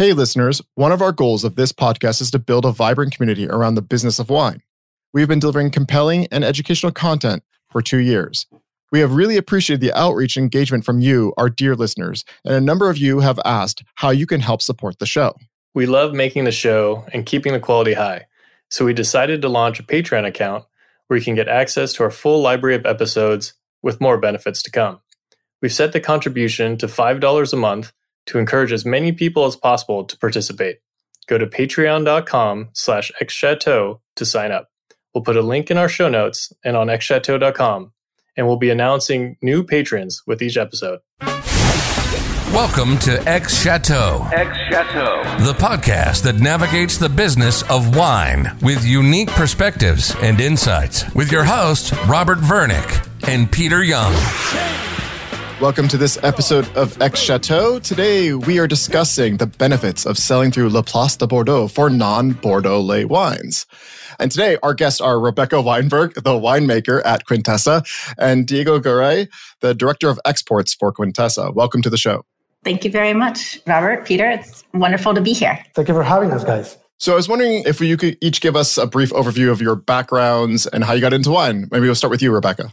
Hey, listeners, one of our goals of this podcast is to build a vibrant community around the business of wine. We've been delivering compelling and educational content for two years. We have really appreciated the outreach and engagement from you, our dear listeners, and a number of you have asked how you can help support the show. We love making the show and keeping the quality high, so we decided to launch a Patreon account where you can get access to our full library of episodes with more benefits to come. We've set the contribution to $5 a month to encourage as many people as possible to participate. Go to patreon.com slash xchateau to sign up. We'll put a link in our show notes and on xchateau.com, and we'll be announcing new patrons with each episode. Welcome to X Chateau. X Chateau. The podcast that navigates the business of wine with unique perspectives and insights with your hosts, Robert Vernick and Peter Young. Welcome to this episode of X Chateau. Today we are discussing the benefits of selling through La Place de Bordeaux for non Bordelais wines. And today our guests are Rebecca Weinberg, the winemaker at Quintessa, and Diego Garay, the director of exports for Quintessa. Welcome to the show. Thank you very much, Robert, Peter. It's wonderful to be here. Thank you for having us, guys. So I was wondering if you could each give us a brief overview of your backgrounds and how you got into wine. Maybe we'll start with you, Rebecca.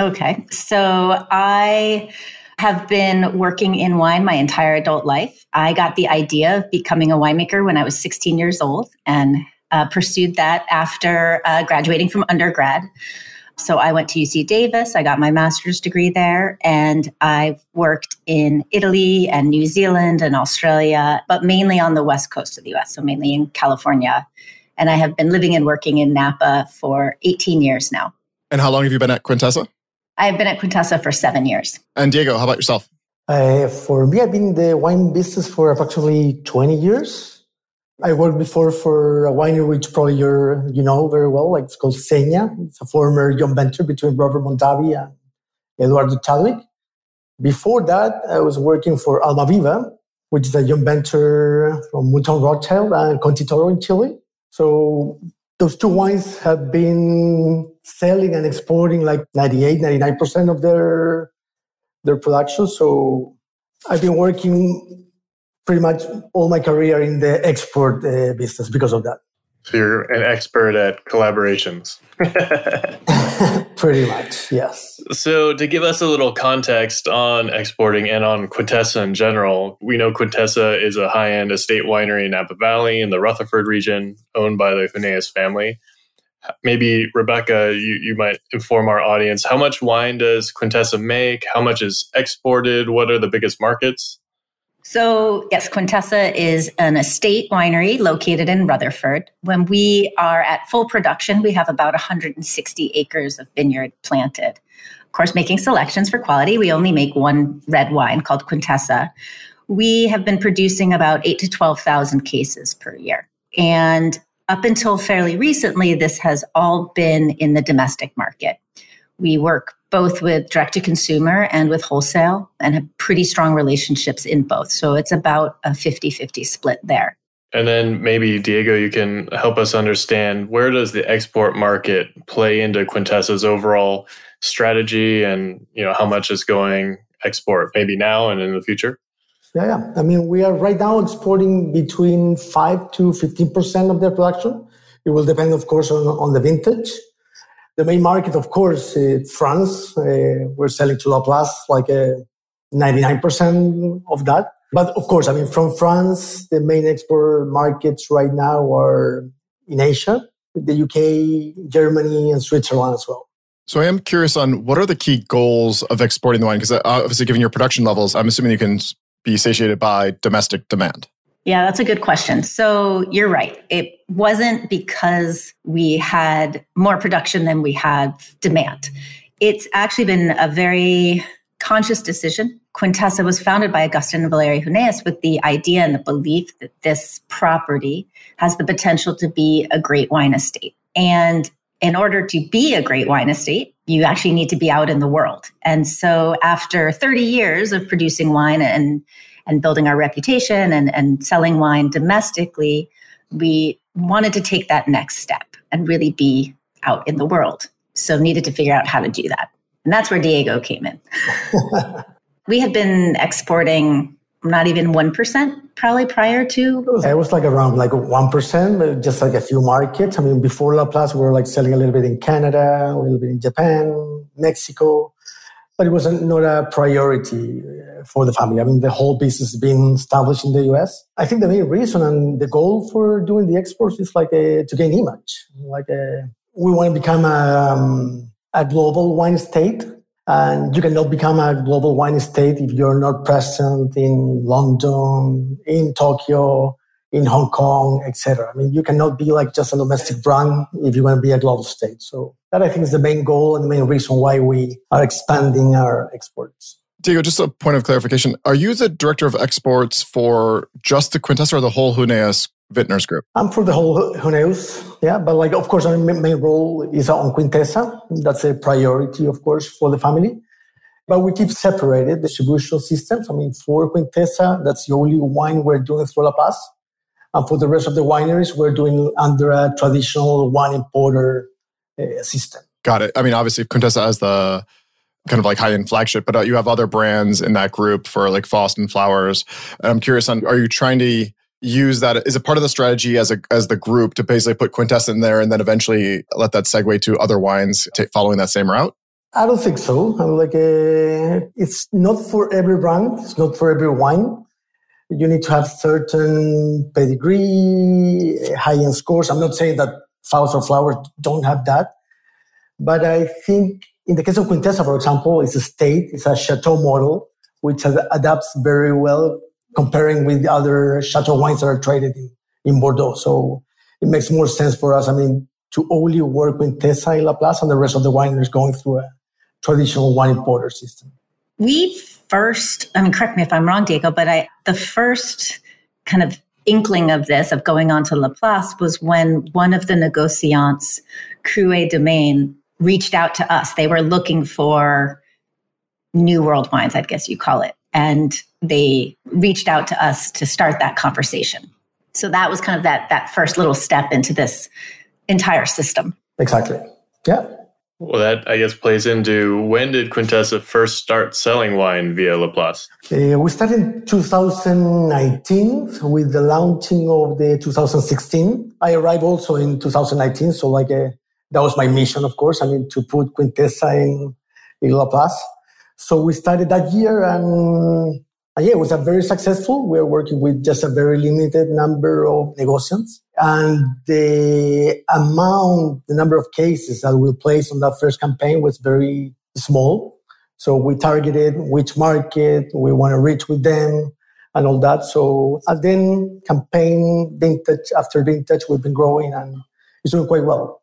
Okay. So I have been working in wine my entire adult life. I got the idea of becoming a winemaker when I was 16 years old and uh, pursued that after uh, graduating from undergrad. So I went to UC Davis, I got my master's degree there, and I've worked in Italy and New Zealand and Australia, but mainly on the west coast of the US, so mainly in California. And I have been living and working in Napa for 18 years now. And how long have you been at Quintessa? I've been at Quintessa for seven years. And Diego, how about yourself? Uh, for me, I've been in the wine business for approximately 20 years. I worked before for a winery which probably you're, you know very well, like it's called Seña. It's a former joint venture between Robert Mondavi and Eduardo Chadwick. Before that, I was working for Almaviva, which is a joint venture from Mouton Rothschild and Concha y Toro in Chile. So those two wines have been selling and exporting like 98, 99% of their, their production. So I've been working pretty much all my career in the export uh, business because of that. So you're an expert at collaborations. pretty much, yes. So to give us a little context on exporting and on Quintessa in general, we know Quintessa is a high-end estate winery in Napa Valley in the Rutherford region, owned by the Huneeus family. Maybe Rebecca, you, you might inform our audience how much wine does Quintessa make? How much is exported? What are the biggest markets? So, yes, Quintessa is an estate winery located in Rutherford. When we are at full production, we have about 160 acres of vineyard planted. Of course, making selections for quality, we only make one red wine called Quintessa. We have been producing about 8 to 12,000 cases per year. And up until fairly recently, this has all been in the domestic market. We work both with direct to consumer and with wholesale and have pretty strong relationships in both. So it's about a 50 50 split there. And then maybe Diego, you can help us understand where does the export market play into Quintessa's overall strategy and you know how much is going export maybe now and in the future? Yeah, yeah. I mean, we are right now exporting between 5 to 15% of their production. It will depend, of course, on, on the vintage. The main market, of course, is France. Uh, we're selling to Laplace like uh, 99% of that. But of course, I mean, from France, the main export markets right now are in Asia, the UK, Germany, and Switzerland as well. So I am curious on what are the key goals of exporting the wine? Because uh, obviously, given your production levels, I'm assuming you can be satiated by domestic demand. Yeah, that's a good question. So you're right. It wasn't because we had more production than we had demand. It's actually been a very conscious decision. Quintessa was founded by Agustin and Valeria Huneeus with the idea and the belief that this property has the potential to be a great wine estate. And in order to be a great wine estate, you actually need to be out in the world. And so after 30 years of producing wine and and building our reputation and, and selling wine domestically, we wanted to take that next step and really be out in the world. So needed to figure out how to do that. And that's where Diego came in. we had been exporting not even 1% probably prior to? It was like around like 1%, just like a few markets. I mean, before la Laplace, we were like selling a little bit in Canada, a little bit in Japan, Mexico, but it was not a priority for the family. I mean, the whole business has been established in the US. I think the main reason and the goal for doing the exports is like a, to gain image. Like a, we want to become a, um, a global wine state and you cannot become a global wine state if you're not present in London, in Tokyo, in Hong Kong, etc. I mean, you cannot be like just a domestic brand if you want to be a global state. So that I think is the main goal and the main reason why we are expanding our exports. Diego, just a point of clarification. Are you the director of exports for just the Quintessa or the whole Huneeus Vintners Group? I'm for the whole Huneeus, yeah. But like, of course, our main role is on Quintessa. That's a priority, of course, for the family. But we keep separated distribution systems. I mean, for Quintessa, that's the only wine we're doing through La Place. And for the rest of the wineries, we're doing under a traditional wine importer uh, system. Got it. I mean, obviously, Quintessa has the kind of like high end flagship, but uh, you have other brands in that group for like Faust and Flowers. And I'm curious on, are you trying to use that is it part of the strategy as a as the group to basically put quintessa in there and then eventually let that segue to other wines t- following that same route? I don't think so. I'm like uh, it's not for every brand it's not for every wine. You need to have certain pedigree high end scores. I'm not saying that Faust or flowers don't have that but i think in the case of quintessa for example it's a state it's a chateau model which adapts very well comparing with other chateau wines that are traded in, in Bordeaux. So it makes more sense for us. I mean, to only work with Tessa in Laplace and the rest of the wineries going through a traditional wine importer system. We first, I mean, correct me if I'm wrong, Diego, but I the first kind of inkling of this, of going on to Laplace, was when one of the negociants, Cru Domaine, reached out to us. They were looking for new world wines, I guess you call it. And they reached out to us to start that conversation. So that was kind of that that first little step into this entire system. Exactly. Yeah. Well, that I guess plays into when did Quintessa first start selling wine via Laplace? Uh, we started in 2019 with the launching of the 2016. I arrived also in 2019, so like uh, that was my mission, of course. I mean, to put Quintessa in, in Laplace. So we started that year and yeah, it was a very successful. We are working with just a very limited number of negotiants And the amount, the number of cases that we placed on that first campaign was very small. So we targeted which market we want to reach with them and all that. So and then campaign vintage after vintage, we've been growing and it's doing quite well.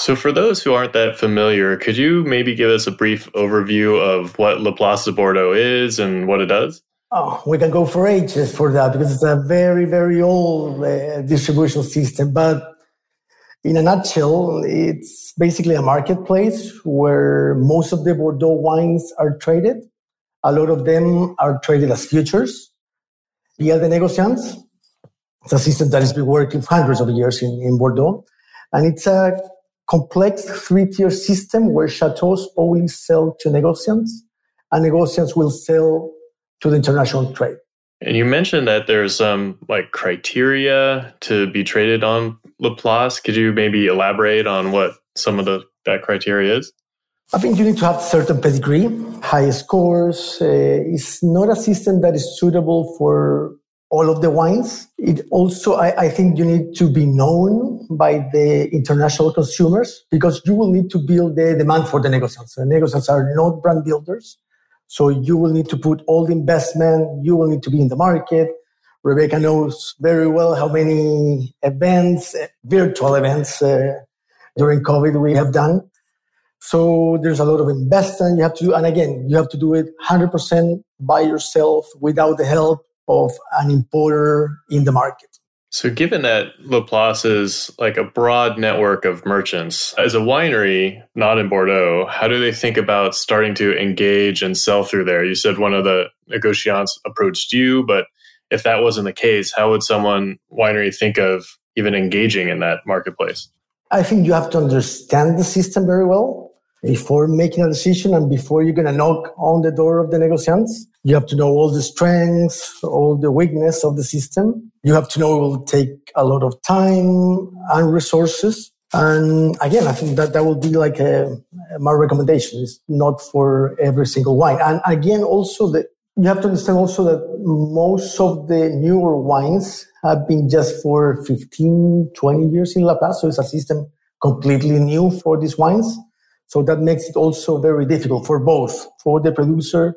So, for those who aren't that familiar, could you maybe give us a brief overview of what La Place de Bordeaux is and what it does? Oh, we can go for ages for that because it's a very, very old uh, distribution system. But in a nutshell, it's basically a marketplace where most of the Bordeaux wines are traded. A lot of them are traded as futures via the negociants. It's a system that has been working hundreds of years in, in Bordeaux. And it's a complex three-tier system where chateaus only sell to negociants and negociants will sell to the international trade. And you mentioned that there's some like criteria to be traded on Laplace. Could you maybe elaborate on what some of the that criteria is? I think you need to have certain pedigree, high scores. Uh, it's not a system that is suitable for all of the wines. It also, I, I, think you need to be known by the international consumers because you will need to build the demand for the negociants. The negociants are not brand builders. So you will need to put all the investment. You will need to be in the market. Rebecca knows very well how many events, virtual events uh, during COVID we have done. So there's a lot of investment you have to do. And again, you have to do it 100% by yourself without the help of an importer in the market. So, given that Laplace is like a broad network of merchants, as a winery not in Bordeaux, how do they think about starting to engage and sell through there? You said one of the negociants approached you, but if that wasn't the case, how would someone winery think of even engaging in that marketplace? I think you have to understand the system very well before making a decision and before you're going to knock on the door of the negociants. You have to know all the strengths, all the weakness of the system. You have to know it will take a lot of time and resources. And again, I think that that will be like a, my recommendation. It's not for every single wine. And again, also that you have to understand also that most of the newer wines have been just for 15, 20 years in La Place. So it's a system completely new for these wines. So that makes it also very difficult for both, for the producer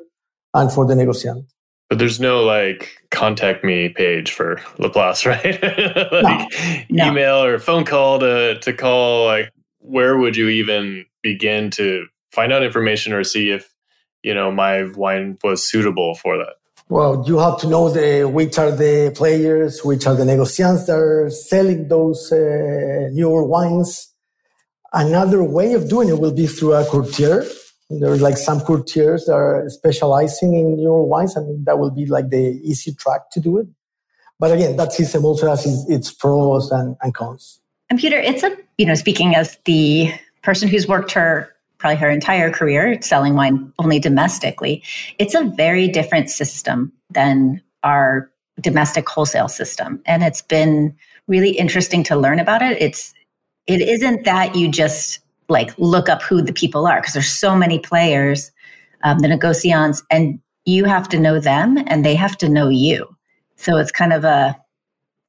and for the negotiant. But there's no like contact me page for Laplace, right? like no. email or phone call to to call. Like, where would you even begin to find out information or see if you know my wine was suitable for that? Well, you have to know the which are the players, which are the negociants that are selling those uh, newer wines. Another way of doing it will be through a courtier. There's like some courtiers that are specializing in newer wines. I mean, that will be like the easy track to do it. But again, that system also has its, its pros and, and cons. And Peter, it's a, you know, speaking as the person who's worked her probably her entire career selling wine only domestically, it's a very different system than our domestic wholesale system. And it's been really interesting to learn about it. It's it isn't that you just like look up who the people are because there's so many players, um, the negociants, and you have to know them and they have to know you. So it's kind of a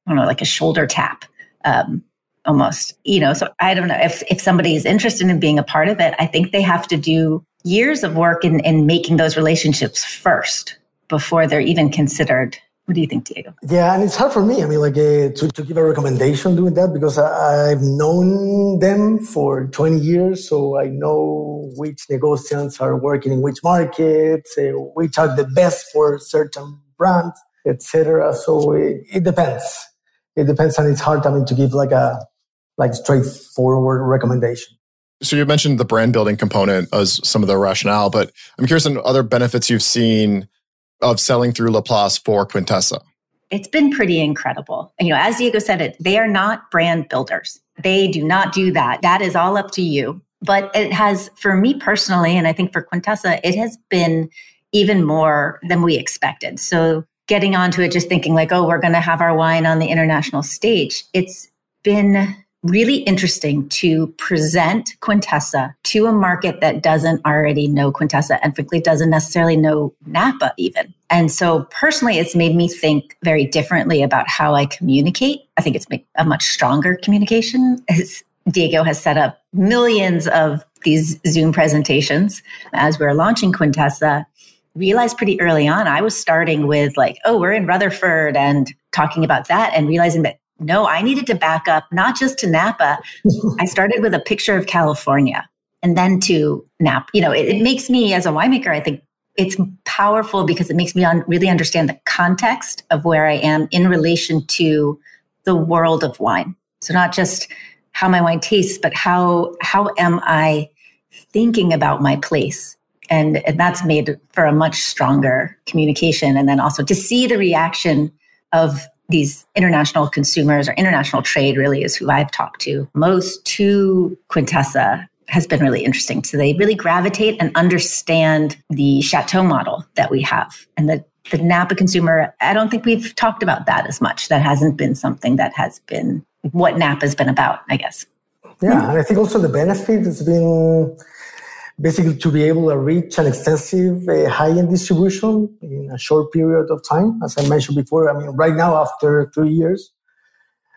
I don't know, like a shoulder tap. Um, almost you know so i don't know if if somebody is interested in being a part of it i think they have to do years of work in in making those relationships first before they're even considered what do you think diego? Yeah and it's hard for me. I mean like uh, to, to give a recommendation doing that because I, i've known them for 20 years so i know which negotiants are working in which markets uh, which are the best for certain brands etc so it, it depends. It depends and it's hard i mean to give like a like straightforward recommendation. So you mentioned the brand building component as some of the rationale, but I'm curious on other benefits you've seen of selling through Laplace for Quintessa. It's been pretty incredible. You know, as Diego said it, they are not brand builders. They do not do that. That is all up to you. But it has, for me personally, and I think for Quintessa, it has been even more than we expected. So getting onto it, just thinking like, oh, we're going to have our wine on the international stage. It's been really interesting to present Quintessa to a market that doesn't already know Quintessa and frankly doesn't necessarily know Napa even. And so personally, it's made me think very differently about how I communicate. I think it's a much stronger communication as Diego has set up millions of these Zoom presentations as we're launching Quintessa. Realized pretty early on, I was starting with like, oh, we're in Rutherford and talking about that and realizing that no, I needed to back up, not just to Napa. I started with a picture of California and then to Napa. You know, it, it makes me as a winemaker, I think it's powerful because it makes me un- really understand the context of where I am in relation to the world of wine. So not just how my wine tastes, but how how am I thinking about my place? And, and that's made for a much stronger communication. And then also to see the reaction of these international consumers or international trade really is who I've talked to most to Quintessa has been really interesting. So they really gravitate and understand the chateau model that we have. And the, the Napa consumer, I don't think we've talked about that as much. That hasn't been something that has been what Napa's been about, I guess. Yeah, and I think also the benefit has been basically to be able to reach an extensive uh, high-end distribution in a short period of time. As I mentioned before, I mean, right now after three years,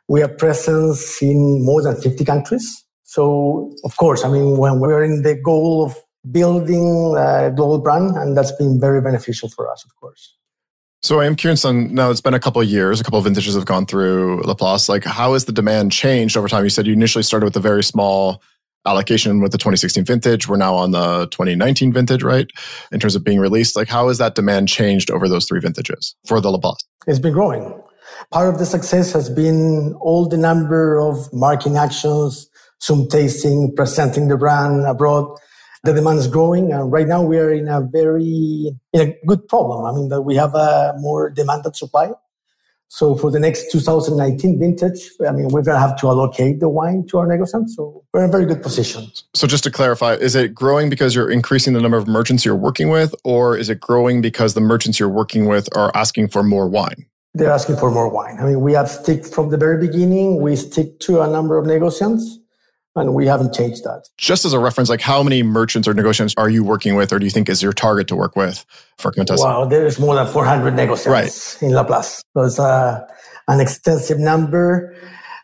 we have presence in more than 50 countries. So, of course, I mean, when we're in the goal of building a global brand, and that's been very beneficial for us, of course. So I am curious on now it's been a couple of years, a couple of vintages have gone through Laplace. Like how has the demand changed over time? You said you initially started with a very small allocation with the 2016 vintage. We're now on the 2019 vintage, right? In terms of being released, like how has that demand changed over those three vintages for the Laplace? It's been growing. Part of the success has been all the number of marketing actions, Zoom tasting, presenting the brand abroad. The demand is growing, and right now we are in a very in a good problem. I mean that we have a more demand than supply. So for the next 2019 vintage, I mean, we're going to have to allocate the wine to our negociants. So we're in a very good position. So just to clarify, is it growing because you're increasing the number of merchants you're working with, or is it growing because the merchants you're working with are asking for more wine? They're asking for more wine. I mean, we have stick from the very beginning. We stick to a number of negociants and we haven't changed that. Just as a reference, like how many merchants or negotiants are you working with, or do you think is your target to work with for Quintessa? Wow, there's more than 400 negotiants right. in Laplace. So it's uh, an extensive number.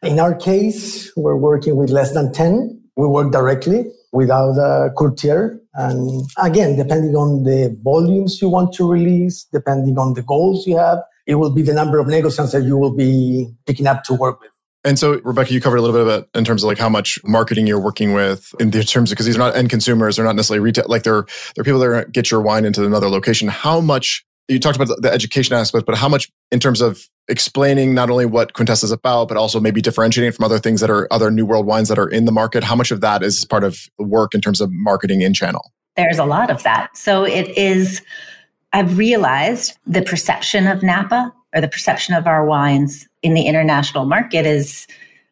In our case, we're working with less than 10. We work directly without a courtier. And again, depending on the volumes you want to release, depending on the goals you have, it will be the number of negotiants that you will be picking up to work with. And so, Rebecca, you covered a little bit about in terms of like how much marketing you're working with in the terms of because these are not end consumers, they're not necessarily retail, like they're they're people that are get your wine into another location. How much you talked about the education aspect, but how much in terms of explaining not only what Quintessa is about, but also maybe differentiating from other things that are other New World wines that are in the market? How much of that is part of work in terms of marketing in channel? There's a lot of that. So it is. I've realized the perception of Napa or the perception of our wines in the international market is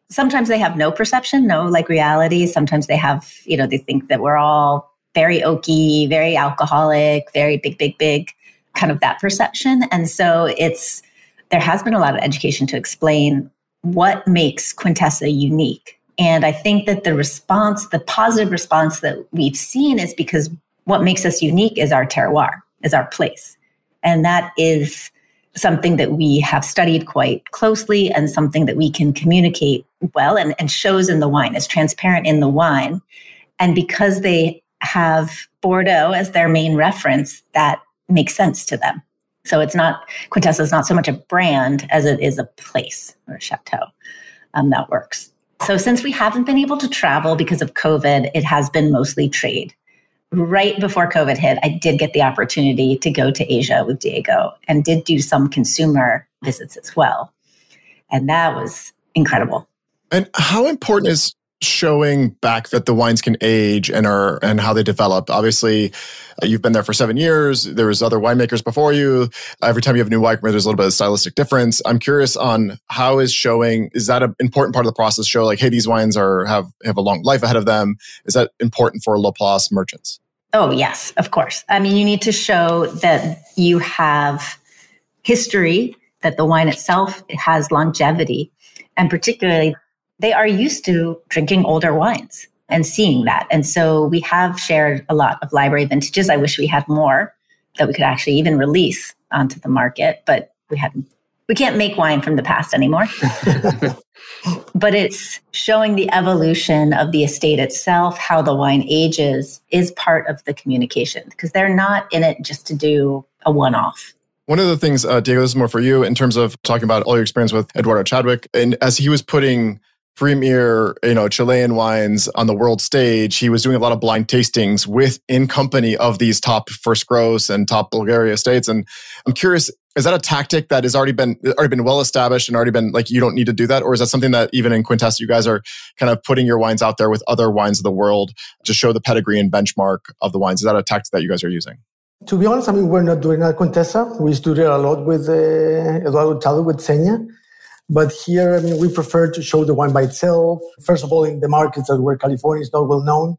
sometimes they have no perception, no like reality. Sometimes they have, you know, they think that we're all very oaky, very alcoholic, very big, big, big, kind of that perception. And so it's, there has been a lot of education to explain what makes Quintessa unique. And I think that the response, the positive response that we've seen is because what makes us unique is our terroir, is our place. And that is something that we have studied quite closely and something that we can communicate well and, and shows in the wine, is transparent in the wine. And because they have Bordeaux as their main reference, that makes sense to them. So it's not, Quintessa is not so much a brand as it is a place or a chateau um, that works. So since we haven't been able to travel because of COVID, it has been mostly trade right before COVID hit, I did get the opportunity to go to Asia with Diego and did do some consumer visits as well. And that was incredible. And how important is showing back that the wines can age and are and how they develop? Obviously uh, you've been there for seven years. There was other winemakers before you. Every time you have a new winemaker there's a little bit of stylistic difference. I'm curious on how is showing is that an important part of the process show like hey these wines are have have a long life ahead of them? Is that important for laplace merchants Oh, yes, of course. I mean, you need to show that you have history, that the wine itself has longevity, and particularly they are used to drinking older wines and seeing that. And so we have shared a lot of library vintages. I wish we had more that we could actually even release onto the market, but we hadn't. We can't make wine from the past anymore. but it's showing the evolution of the estate itself, how the wine ages is part of the communication because they're not in it just to do a one off. One of the things, uh, Diego, this is more for you in terms of talking about all your experience with Eduardo Chadwick. And as he was putting premier, you know, Chilean wines on the world stage, he was doing a lot of blind tastings with in company of these top first growths and top Bulgaria estates. And I'm curious, is that a tactic that has already been already been well established and already been like you don't need to do that, or is that something that even in Quintessa you guys are kind of putting your wines out there with other wines of the world to show the pedigree and benchmark of the wines? Is that a tactic that you guys are using? To be honest, I mean we're not doing that Quintessa. We studied a lot with uh, Eduardo Chadwick with Seña. But here, I mean, we prefer to show the wine by itself. First of all, in the markets that where California is not well known,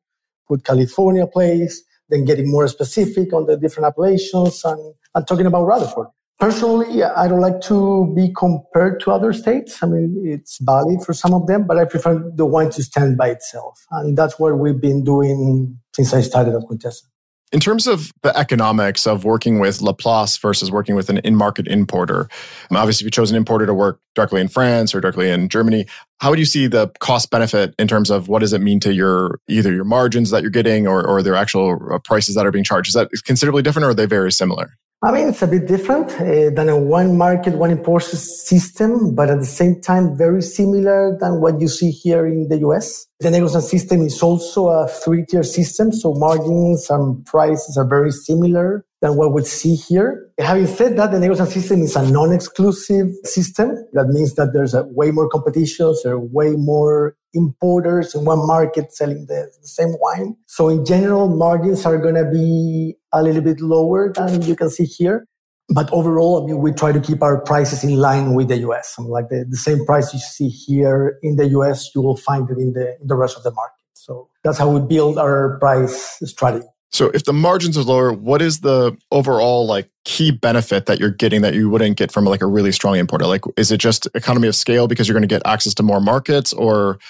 put California place, then getting more specific on the different appellations and, and talking about Rutherford. Personally, I don't like to be compared to other states. I mean, it's valid for some of them, but I prefer the wine to stand by itself. And that's what we've been doing since I started at Quintessa. In terms of the economics of working with Laplace versus working with an in-market importer, um, obviously if you chose an importer to work directly in France or directly in Germany, how would you see the cost benefit in terms of what does it mean to your either your margins that you're getting or, or their actual uh, prices that are being charged? Is that considerably different or are they very similar? I mean, it's a bit different uh, than a one market, one import system, but at the same time, very similar than what you see here in the US. The negociant system is also a three tier system, so margins and prices are very similar than what we see here. Having said that, the negociant system is a non exclusive system. That means that there's a way more competition, there are way more importers in one market selling the, the same wine. So in general, margins are going to be a little bit lower than you can see here. But overall, I mean, we try to keep our prices in line with the US. I mean, like the, the same price you see here in the US, you will find it in the, in the rest of the market. So that's how we build our price strategy. So if the margins are lower, what is the overall like key benefit that you're getting that you wouldn't get from like a really strong importer? Like is it just economy of scale because you're going to get access to more markets or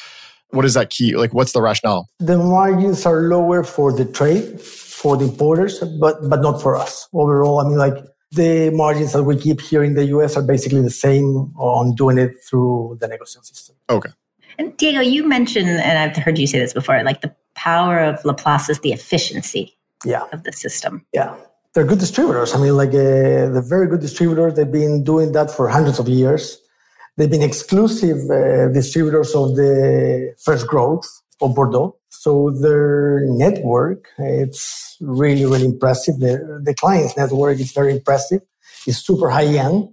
what is that key? Like what's the rationale? The margins are lower for the trade, for the importers, but but not for us. Overall, I mean like the margins that we keep here in the US are basically the same on doing it through the negotiation system. Okay. And Diego, you mentioned, and I've heard you say this before, like the power of Laplace is the efficiency yeah. of the system. Yeah. They're good distributors. I mean, like uh, they're very good distributors. They've been doing that for hundreds of years. They've been exclusive uh, distributors of the first growth of Bordeaux. So their network, it's really, really impressive. The, the client's network is very impressive. It's super high end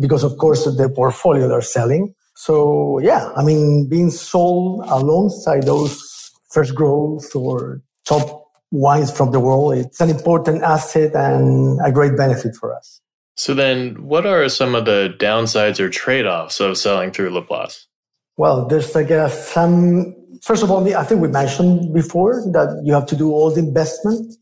because, of course, the portfolio they're selling. So yeah, I mean, being sold alongside those first growth or top wines from the world, it's an important asset and a great benefit for us. So then what are some of the downsides or trade-offs of selling through Laplace? Well, there's like a, some, first of all, I think we mentioned before that you have to do all the investment.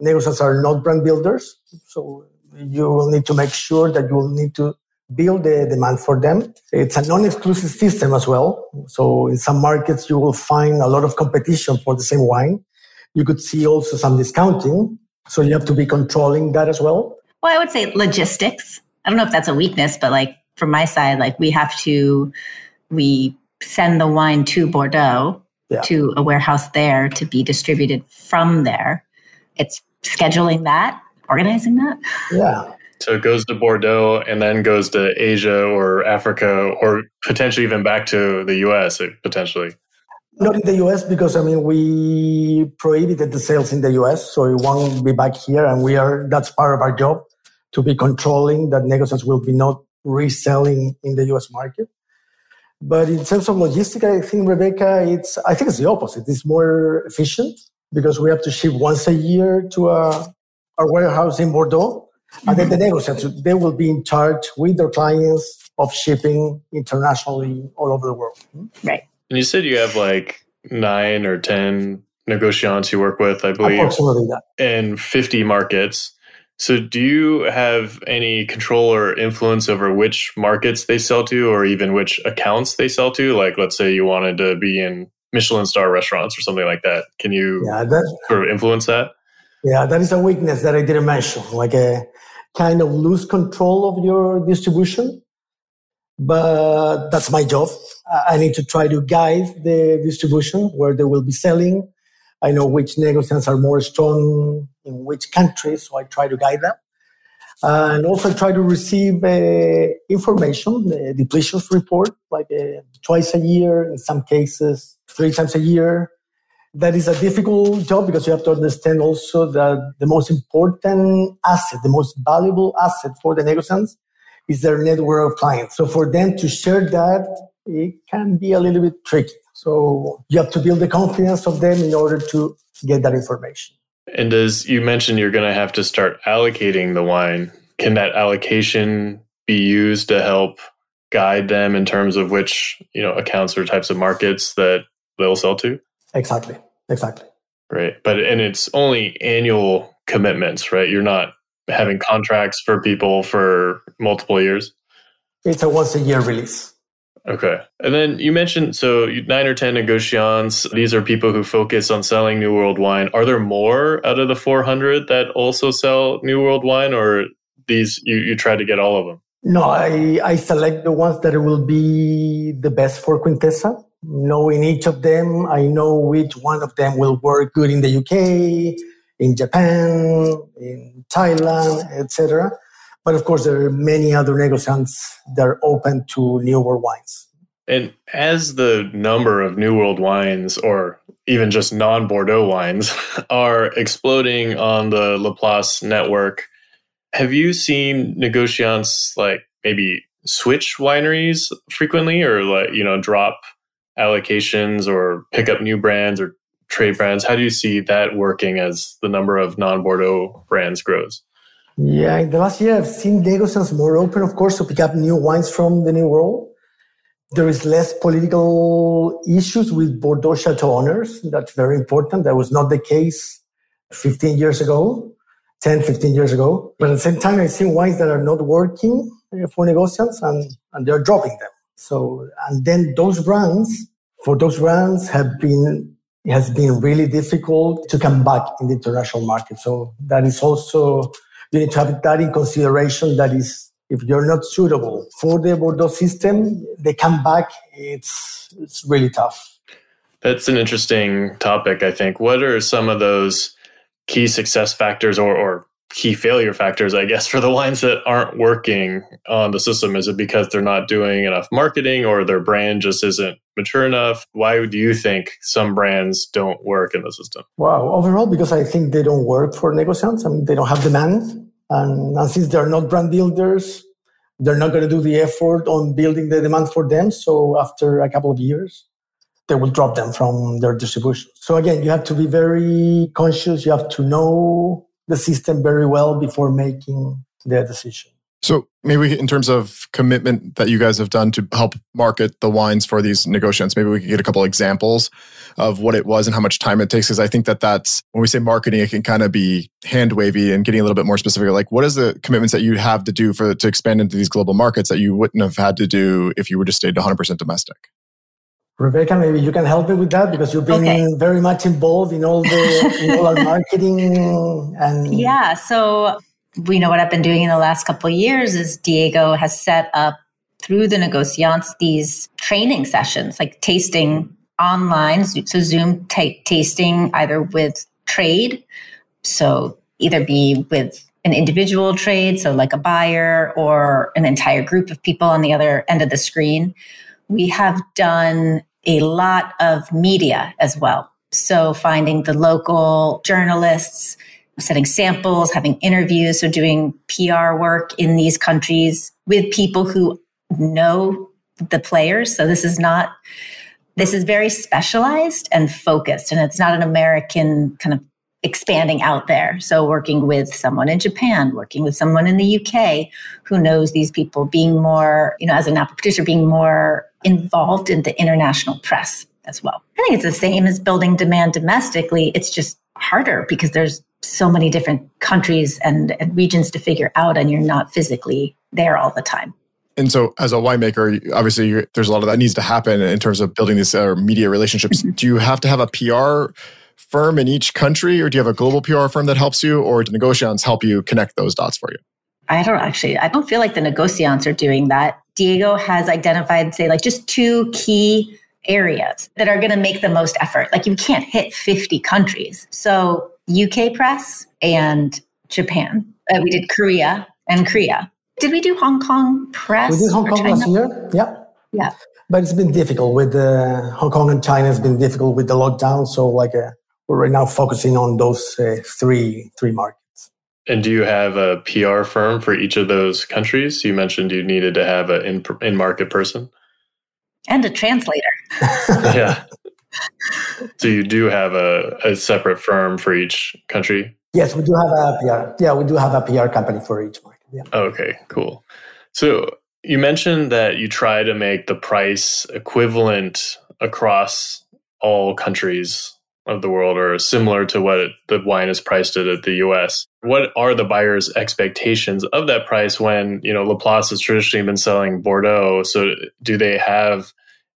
Negociants are not brand builders. So you will need to make sure that you will need to build the demand for them. It's a non-exclusive system as well. So in some markets, you will find a lot of competition for the same wine. You could see also some discounting. So you have to be controlling that as well. Well, I would say logistics. I don't know if that's a weakness, but like from my side, like we have to, we send the wine to Bordeaux yeah. to a warehouse there to be distributed from there. It's scheduling that, organizing that. Yeah. So it goes to Bordeaux and then goes to Asia or Africa or potentially even back to the US eh, potentially. Not in the US because I mean we prohibited the sales in the US, so it won't be back here, and we are that's part of our job to be controlling that negociants will be not reselling in the US market. But in terms of logistics, I think Rebecca, it's I think it's the opposite. It's more efficient because we have to ship once a year to a, our warehouse in Bordeaux. And then the negotiators, they will be in charge with their clients of shipping internationally all over the world. Hmm? Right. And you said you have like nine or 10 negotiants you work with, I believe, Approximately that. in 50 markets. So, do you have any control or influence over which markets they sell to, or even which accounts they sell to? Like, let's say you wanted to be in Michelin star restaurants or something like that. Can you yeah, that, sort of influence that? Yeah, that is a weakness that I didn't mention. Like a kind of lose control of your distribution. But that's my job. I need to try to guide the distribution where they will be selling. I know which negociants are more strong in which countries, so I try to guide them. Uh, and also try to receive uh, information, the depletions report, like uh, twice a year, in some cases, three times a year, that is a difficult job because you have to understand also that the most important asset, the most valuable asset for the negociants is their network of clients. So for them to share that, it can be a little bit tricky. So you have to build the confidence of them in order to get that information. And as you mentioned, you're going to have to start allocating the wine. Can that allocation be used to help guide them in terms of which you know accounts or types of markets that they'll sell to? Exactly. Exactly. Right. But and it's only annual commitments, right? You're not having contracts for people for multiple years. It's a once a year release. Okay. And then you mentioned so nine or 10 negotiants. These are people who focus on selling New World wine. Are there more out of the 400 that also sell New World wine, or these you, you try to get all of them? No, I, I select the ones that will be the best for Quintessa knowing each of them, I know which one of them will work good in the UK, in Japan, in Thailand, etc. But of course, there are many other negociants that are open to New World wines. And as the number of New World wines, or even just non Bordeaux wines, are exploding on the Laplace network, have you seen negociants like maybe switch wineries frequently or like, you know, drop allocations or pick up new brands or trade brands? How do you see that working as the number of non Bordeaux brands grows? Yeah, in the last year, I've seen negociants more open, of course, to pick up new wines from the New World. There is less political issues with Bordeaux Chateau owners. That's very important. That was not the case 15 years ago, 10, 15 years ago. But at the same time, I've seen wines that are not working for negociants and, and they're dropping them. So, and then those brands, for those brands have been, it has been really difficult to come back in the international market. So that is also, you need to have that in consideration. That is, if you're not suitable for the Bordeaux system, they come back. It's, it's really tough. That's an interesting topic, I think. What are some of those key success factors or, or key failure factors, I guess, for the wines that aren't working on the system? Is it because they're not doing enough marketing or their brand just isn't mature enough? Why do you think some brands don't work in the system? Wow. Overall, because I think they don't work for negociants. I mean, they don't have demand. And, and since they're not brand builders, they're not going to do the effort on building the demand for them. So after a couple of years, they will drop them from their distribution. So again, you have to be very conscious. You have to know the system very well before making their decision. So maybe in terms of commitment that you guys have done to help market the wines for these negotiants, maybe we could get a couple examples of what it was and how much time it takes. Because I think that that's when we say marketing, it can kind of be hand wavy and getting a little bit more specific. Like, what is the commitments that you have to do for to expand into these global markets that you wouldn't have had to do if you were just stayed 100% domestic? Rebecca, maybe you can help me with that because you've been okay. very much involved in all the in all our marketing and yeah. So we know what I've been doing in the last couple of years is Diego has set up through the negociants these training sessions, like tasting online, so Zoom t- tasting either with trade, so either be with an individual trade, so like a buyer or an entire group of people on the other end of the screen. We have done a lot of media as well. So finding the local journalists, setting samples, having interviews, so doing PR work in these countries with people who know the players. So this is not this is very specialized and focused and it's not an American kind of expanding out there. So working with someone in Japan, working with someone in the UK who knows these people, being more, you know, as a Napa producer, being more involved in the international press as well. I think it's the same as building demand domestically. It's just harder because there's so many different countries and, and regions to figure out and you're not physically there all the time. And so, as a winemaker, obviously, there's a lot of that needs to happen in terms of building these uh, media relationships. Mm-hmm. Do you have to have a PR firm in each country, or do you have a global PR firm that helps you, or do negociants help you connect those dots for you? I don't actually, I don't feel like the negociants are doing that. Diego has identified, say, like just two key areas that are going to make the most effort. Like you can't hit 50 countries. So UK press and Japan. Uh, we did Korea and Korea. Did we do Hong Kong press? We did Hong Kong last year. Yeah. Yeah. But it's been difficult with uh, Hong Kong and China. It's been difficult with the lockdown. So like uh, we're right now focusing on those uh, three three markets. And do you have a PR firm for each of those countries? You mentioned you needed to have an in, in market person and a translator. yeah. So you do have a, a separate firm for each country. Yes, we do have a PR. Yeah, we do have a PR company for each market. Yeah. Okay, cool. So you mentioned that you try to make the price equivalent across all countries of the world or similar to what the wine is priced at at the US. What are the buyer's expectations of that price when, you know, Laplace has traditionally been selling Bordeaux? So do they have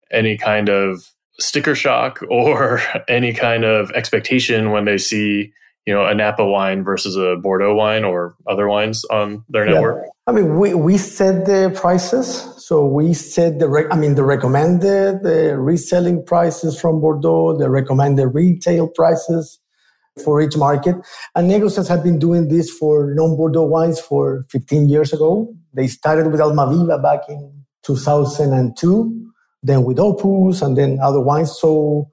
any kind of sticker shock or any kind of expectation when they see you know a Napa wine versus a Bordeaux wine or other wines on their network? I mean, we, we set the prices. So we set the I mean the recommended the reselling prices from Bordeaux, the recommended retail prices for each market. And negociants have been doing this for non-Bordeaux wines for 15 years ago. They started with Almaviva back in 2002, then with Opus, and then other wines. So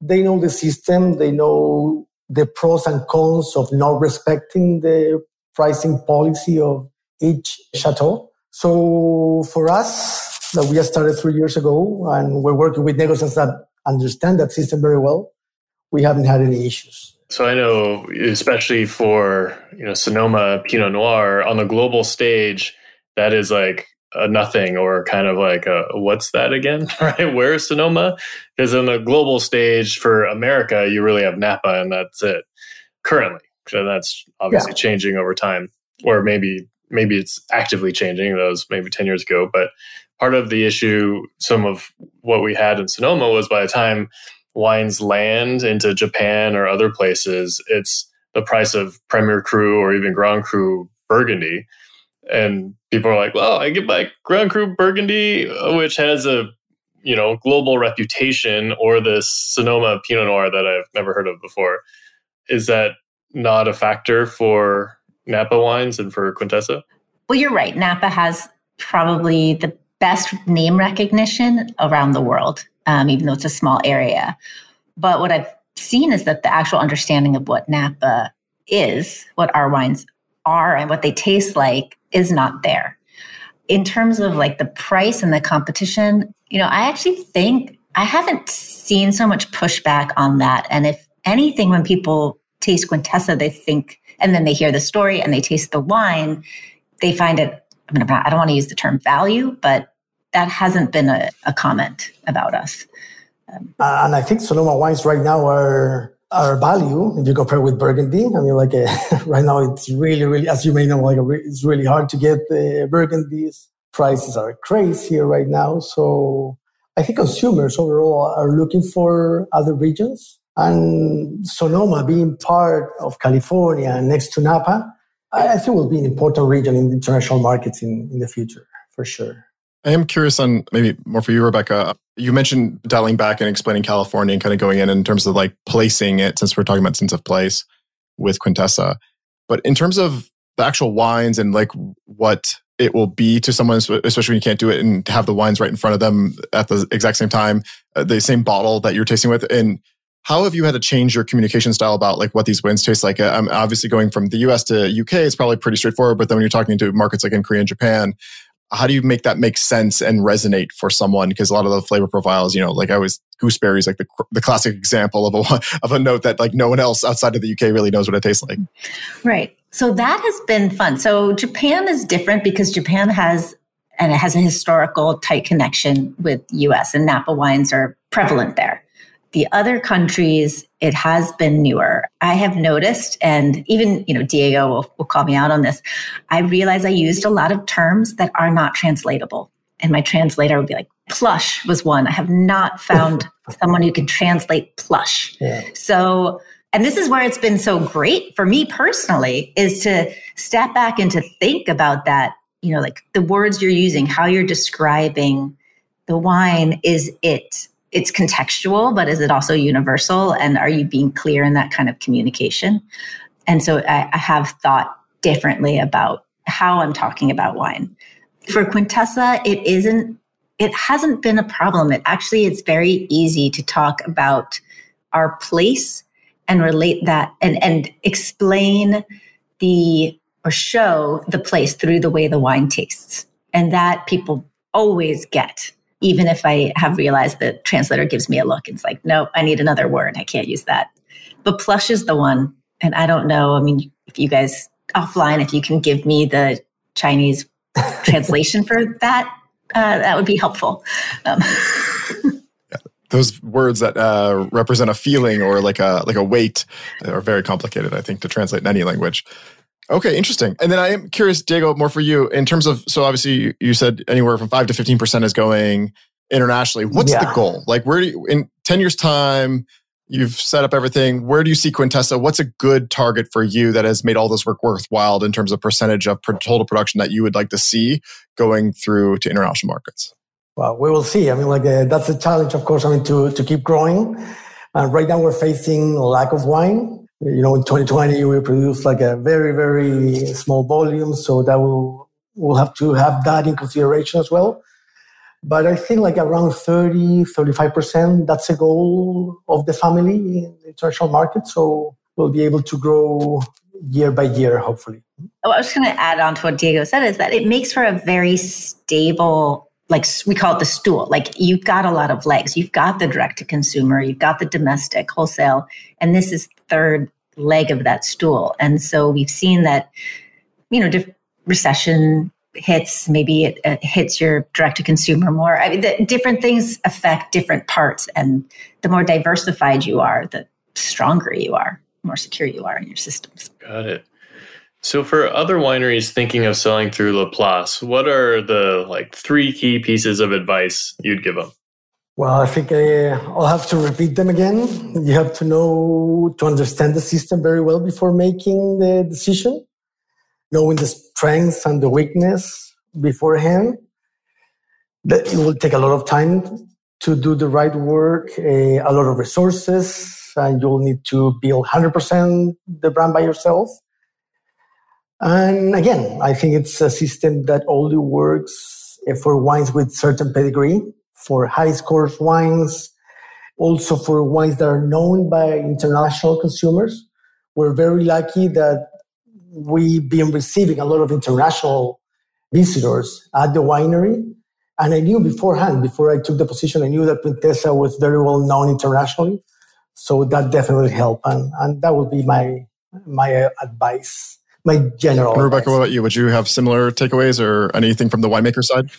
they know the system. They know the pros and cons of not respecting the pricing policy of each chateau. So for us, that we started three years ago, and we're working with negociants that understand that system very well. we haven't had any issues. So I know, especially for you know Sonoma Pinot Noir on the global stage, that is like a nothing or kind of like a what's that again right? Where's sonoma? Because on the global stage for america you really have napa and that's it currently. So that's obviously yeah. changing over time or maybe maybe it's actively changing. Those maybe 10 years ago but part of the issue some of what we had in sonoma was by the time wines land into japan or other places it's the price of premier cru or even grand cru burgundy and people are like, "Well, I get my Grand Cru Burgundy, which has a you know global reputation, or this Sonoma Pinot Noir that I've never heard of before." Is that not a factor for Napa wines and for Quintessa? Well, you're right. Napa has probably the best name recognition around the world, um, even though it's a small area. But what I've seen is that the actual understanding of what Napa is, what our wines are, and what they taste like is not there. In terms of like the price and the competition, you know, I actually think I haven't seen so much pushback on that. And if anything, when people taste Quintessa, they think, and then they hear the story and they taste the wine, they find it, I, mean, I don't want to use the term value, but that hasn't been a, a comment about us. Um, uh, and I think Sonoma wines right now are our value if you compare with Burgundy. I mean, like uh, right now, it's really, really, as you may know, like it's really hard to get uh, Burgundies. Prices are crazy right now. So I think consumers overall are looking for other regions. And Sonoma being part of California next to Napa, I think will be an important region in international markets in, in the future, for sure. I am curious on maybe more for you, Rebecca. You mentioned dialing back and explaining California and kind of going in in terms of like placing it, since we're talking about sense of place with Quintessa. But in terms of the actual wines and like what it will be to someone, especially when you can't do it and have the wines right in front of them at the exact same time, uh, the same bottle that you're tasting with. And how have you had to change your communication style about like what these wines taste like? Uh, I'm obviously going from the US to UK, it's probably pretty straightforward. But then when you're talking to markets like in Korea and Japan, how do you make that make sense and resonate for someone? Because a lot of the flavor profiles, you know, like I was gooseberries, like the, the classic example of a of a note that like no one else outside of the UK really knows what it tastes like. Mm-hmm. Right. So that has been fun. So Japan is different because Japan has and it has a historical tight connection with US and Napa wines are prevalent there. The other countries, it has been newer. I have noticed, and even, you know, Diego will, will call me out on this. I realize I used a lot of terms that are not translatable. And my translator would be like, plush was one. I have not found someone who can translate plush. Yeah. So, and this is where it's been so great for me personally is to step back and to think about that, you know, like the words you're using, how you're describing the wine is it it's contextual, but is it also universal? And are you being clear in that kind of communication? And so I, I have thought differently about how I'm talking about wine. For Quintessa, it isn't, it hasn't been a problem. It actually, it's very easy to talk about our place and relate that and, and explain the or show the place through the way the wine tastes. And that people always get even if I have realized the translator gives me a look, it's like, no, I need another word. I can't use that. But plush is the one. And I don't know. I mean, if you guys offline, if you can give me the Chinese translation for that, uh, that would be helpful. Um. Those words that uh, represent a feeling or like a like a weight are very complicated, I think, to translate in any language. Okay, interesting. And then I am curious, Diego, more for you in terms of so obviously you said anywhere from five to fifteen percent is going internationally. What's yeah. the goal? Like, where do you, in ten years' time? You've set up everything. Where do you see Quintessa? What's a good target for you that has made all this work worthwhile in terms of percentage of total production that you would like to see going through to international markets? Well, we will see. I mean, like uh, that's a challenge, of course. I mean, to to keep growing. Uh, right now, we're facing lack of wine you know, in 2020 we produced like a very, very small volume, so that will we'll have to have that in consideration as well. But I think like around 30, 35%, that's a goal of the family in the international market. So we'll be able to grow year by year, hopefully. Oh, I was going to add on to what Diego said is that it makes for a very stable like we call it the stool. Like you've got a lot of legs. You've got the direct to consumer, you've got the domestic wholesale, and this is third leg of that stool. And so we've seen that, you know, diff- recession hits, maybe it, it hits your direct to consumer more. I mean, the, different things affect different parts, and the more diversified you are, the stronger you are, more secure you are in your systems. Got it. So for other wineries thinking of selling through La Place, what are the like three key pieces of advice you'd give them? Well, I think uh, I'll have to repeat them again. You have to know to understand the system very well before making the decision, knowing the strengths and the weakness beforehand. That it will take a lot of time to do the right work, uh, a lot of resources, and you'll need to build 100% the brand by yourself and again, I think it's a system that only works eh, for wines with certain pedigree, for high scores wines, also for wines that are known by international consumers. We're very lucky that we've been receiving a lot of international visitors at the winery. And I knew beforehand, before I took the position, I knew that Quintessa was very well known internationally. So that definitely helped. And, and that would be my, my uh, advice my general. And Rebecca, advice. what about you? Would you have similar takeaways or anything from the winemaker side?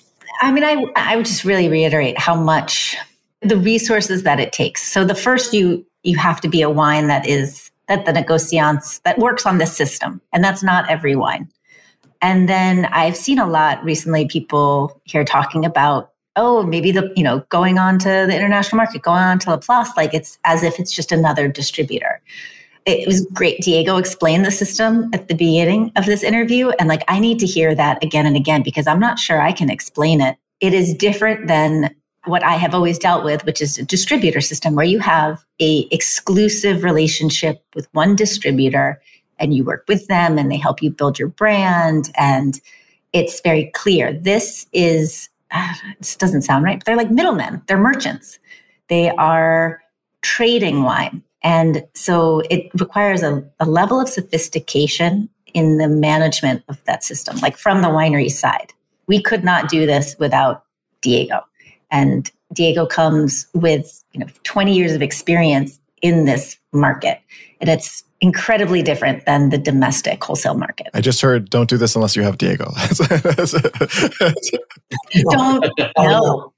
I mean, I I would just really reiterate how much the resources that it takes. So the first you you have to be a wine that is that the negociants that works on this system, and that's not every wine. And then I've seen a lot recently people here talking about oh maybe the you know going on to the international market going on to La Place like it's as if it's just another distributor it was great. Diego explained the system at the beginning of this interview. And like, I need to hear that again and again because I'm not sure I can explain it. It is different than what I have always dealt with, which is a distributor system where you have a exclusive relationship with one distributor and you work with them and they help you build your brand. And it's very clear. This is, uh, this doesn't sound right, but they're like middlemen. They're merchants. They are trading wine and so it requires a, a level of sophistication in the management of that system, like from the winery side. We could not do this without Diego. And Diego comes with, you know, 20 years of experience in this market. And it's incredibly different than the domestic wholesale market. I just heard don't do this unless you have Diego. don't no.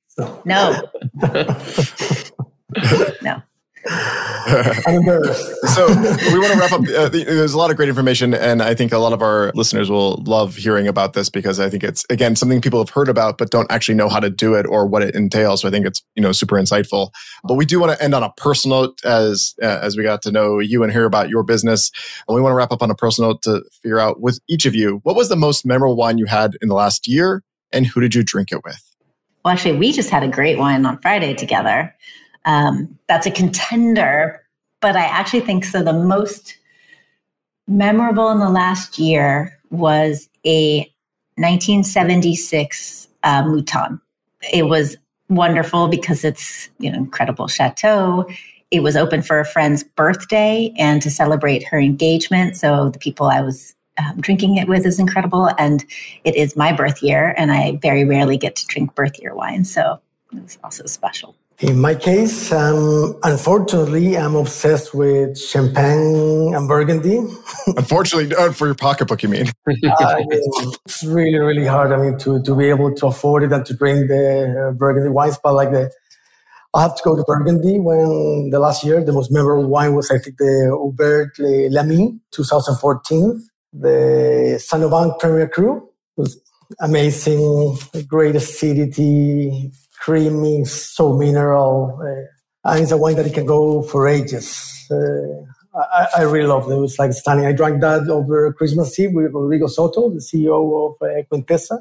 No. no. I'm embarrassed. so we want to wrap up. Uh, there's a lot of great information, and I think a lot of our listeners will love hearing about this because I think it's again something people have heard about but don't actually know how to do it or what it entails. So I think it's you know super insightful. But we do want to end on a personal note as uh, as we got to know you and hear about your business, and we want to wrap up on a personal note to figure out with each of you what was the most memorable wine you had in the last year, and who did you drink it with? Well, actually, we just had a great wine on Friday together um, that's a contender. But I actually think so. The most memorable in the last year was a 1976 uh, Mouton. It was wonderful because it's you know incredible chateau. It was open for a friend's birthday and to celebrate her engagement. So the people I was um, drinking it with is incredible, and it is my birth year, and I very rarely get to drink birth year wine, so it was also special. In my case, um, unfortunately, I'm obsessed with champagne and Burgundy. unfortunately, uh, for your pocketbook, you mean? uh, it's really, really hard. I mean, to, to be able to afford it and to drink the uh, Burgundy wines, but like the, I have to go to Burgundy when the last year, the most memorable wine was, I think, the Hubert Lamy 2014, the Saint Premier Cru. was amazing, great acidity, creamy, so mineral. Uh, and it's a wine that it can go for ages. Uh, I, I, really love it. It was like stunning. I drank that over Christmas Eve with Rodrigo Soto, the CEO of uh, Quintessa,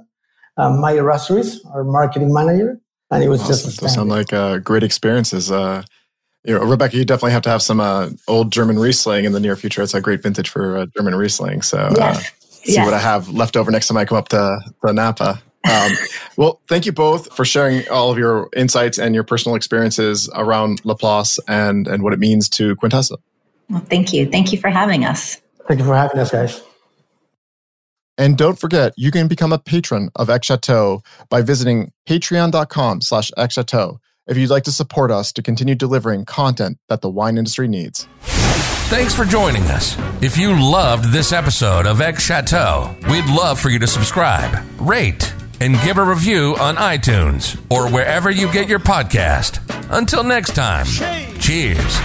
um, Maya Rasoris, our marketing manager. And it was awesome. just Those sound like uh, great experiences. Uh, you know, Rebecca, you definitely have to have some uh, old German Riesling in the near future. It's a great vintage for uh, German Riesling. So uh, yes. see yes. what I have left over next time I come up to, to Napa. Um, well, thank you both for sharing all of your insights and your personal experiences around La Place and, and what it means to Quintessa. Well, thank you. Thank you for having us. Thank you for having us, guys. And don't forget, you can become a patron of X Chateau by visiting patreon.com slash X Chateau if you'd like to support us to continue delivering content that the wine industry needs. Thanks for joining us. If you loved this episode of X Chateau, we'd love for you to subscribe, rate, and give a review on iTunes or wherever you get your podcast. Until next time, cheers.